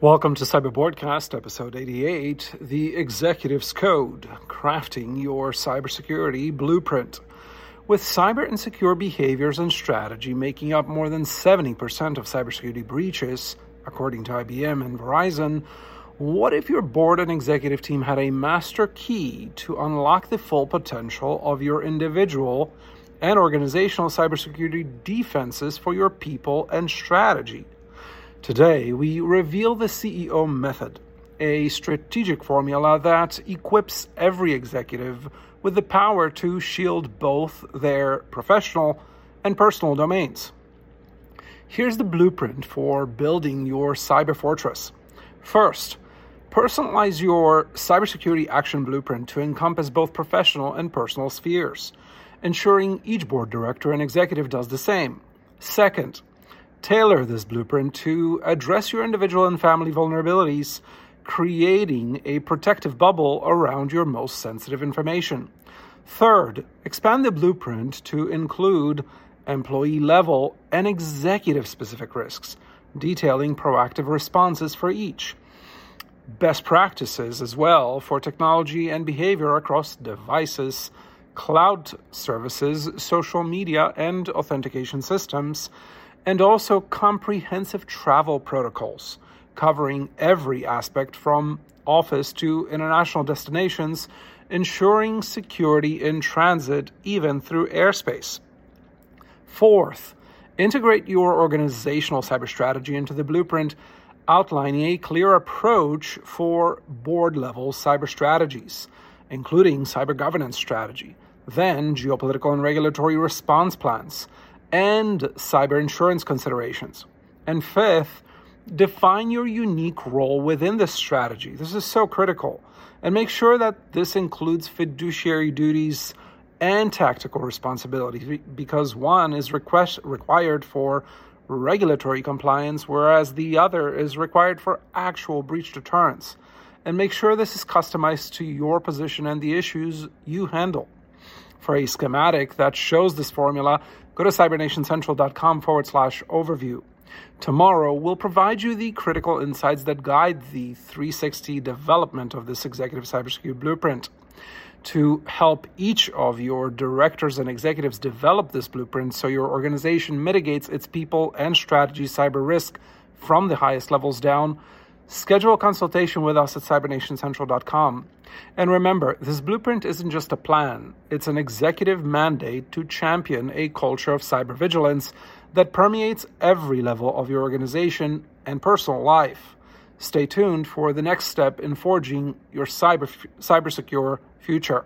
Welcome to CyberBoardCast, episode 88 The Executive's Code Crafting Your Cybersecurity Blueprint. With cyber insecure behaviors and strategy making up more than 70% of cybersecurity breaches, according to IBM and Verizon, what if your board and executive team had a master key to unlock the full potential of your individual and organizational cybersecurity defenses for your people and strategy? Today, we reveal the CEO method, a strategic formula that equips every executive with the power to shield both their professional and personal domains. Here's the blueprint for building your cyber fortress. First, personalize your cybersecurity action blueprint to encompass both professional and personal spheres, ensuring each board director and executive does the same. Second, Tailor this blueprint to address your individual and family vulnerabilities, creating a protective bubble around your most sensitive information. Third, expand the blueprint to include employee level and executive specific risks, detailing proactive responses for each. Best practices as well for technology and behavior across devices, cloud services, social media, and authentication systems and also comprehensive travel protocols covering every aspect from office to international destinations, ensuring security in transit even through airspace. Fourth, integrate your organizational cyber strategy into the blueprint, outlining a clear approach for board level cyber strategies, including cyber governance strategy, then geopolitical and regulatory response plans and cyber insurance considerations. And fifth, define your unique role within this strategy. This is so critical. And make sure that this includes fiduciary duties and tactical responsibilities because one is request, required for regulatory compliance, whereas the other is required for actual breach deterrence. And make sure this is customized to your position and the issues you handle. For a schematic that shows this formula, go to cybernationcentral.com forward slash overview. Tomorrow, we'll provide you the critical insights that guide the 360 development of this executive cybersecurity blueprint. To help each of your directors and executives develop this blueprint so your organization mitigates its people and strategy cyber risk from the highest levels down, Schedule a consultation with us at cybernationcentral.com. And remember, this blueprint isn't just a plan, it's an executive mandate to champion a culture of cyber-vigilance that permeates every level of your organization and personal life. Stay tuned for the next step in forging your cyber cyber secure future.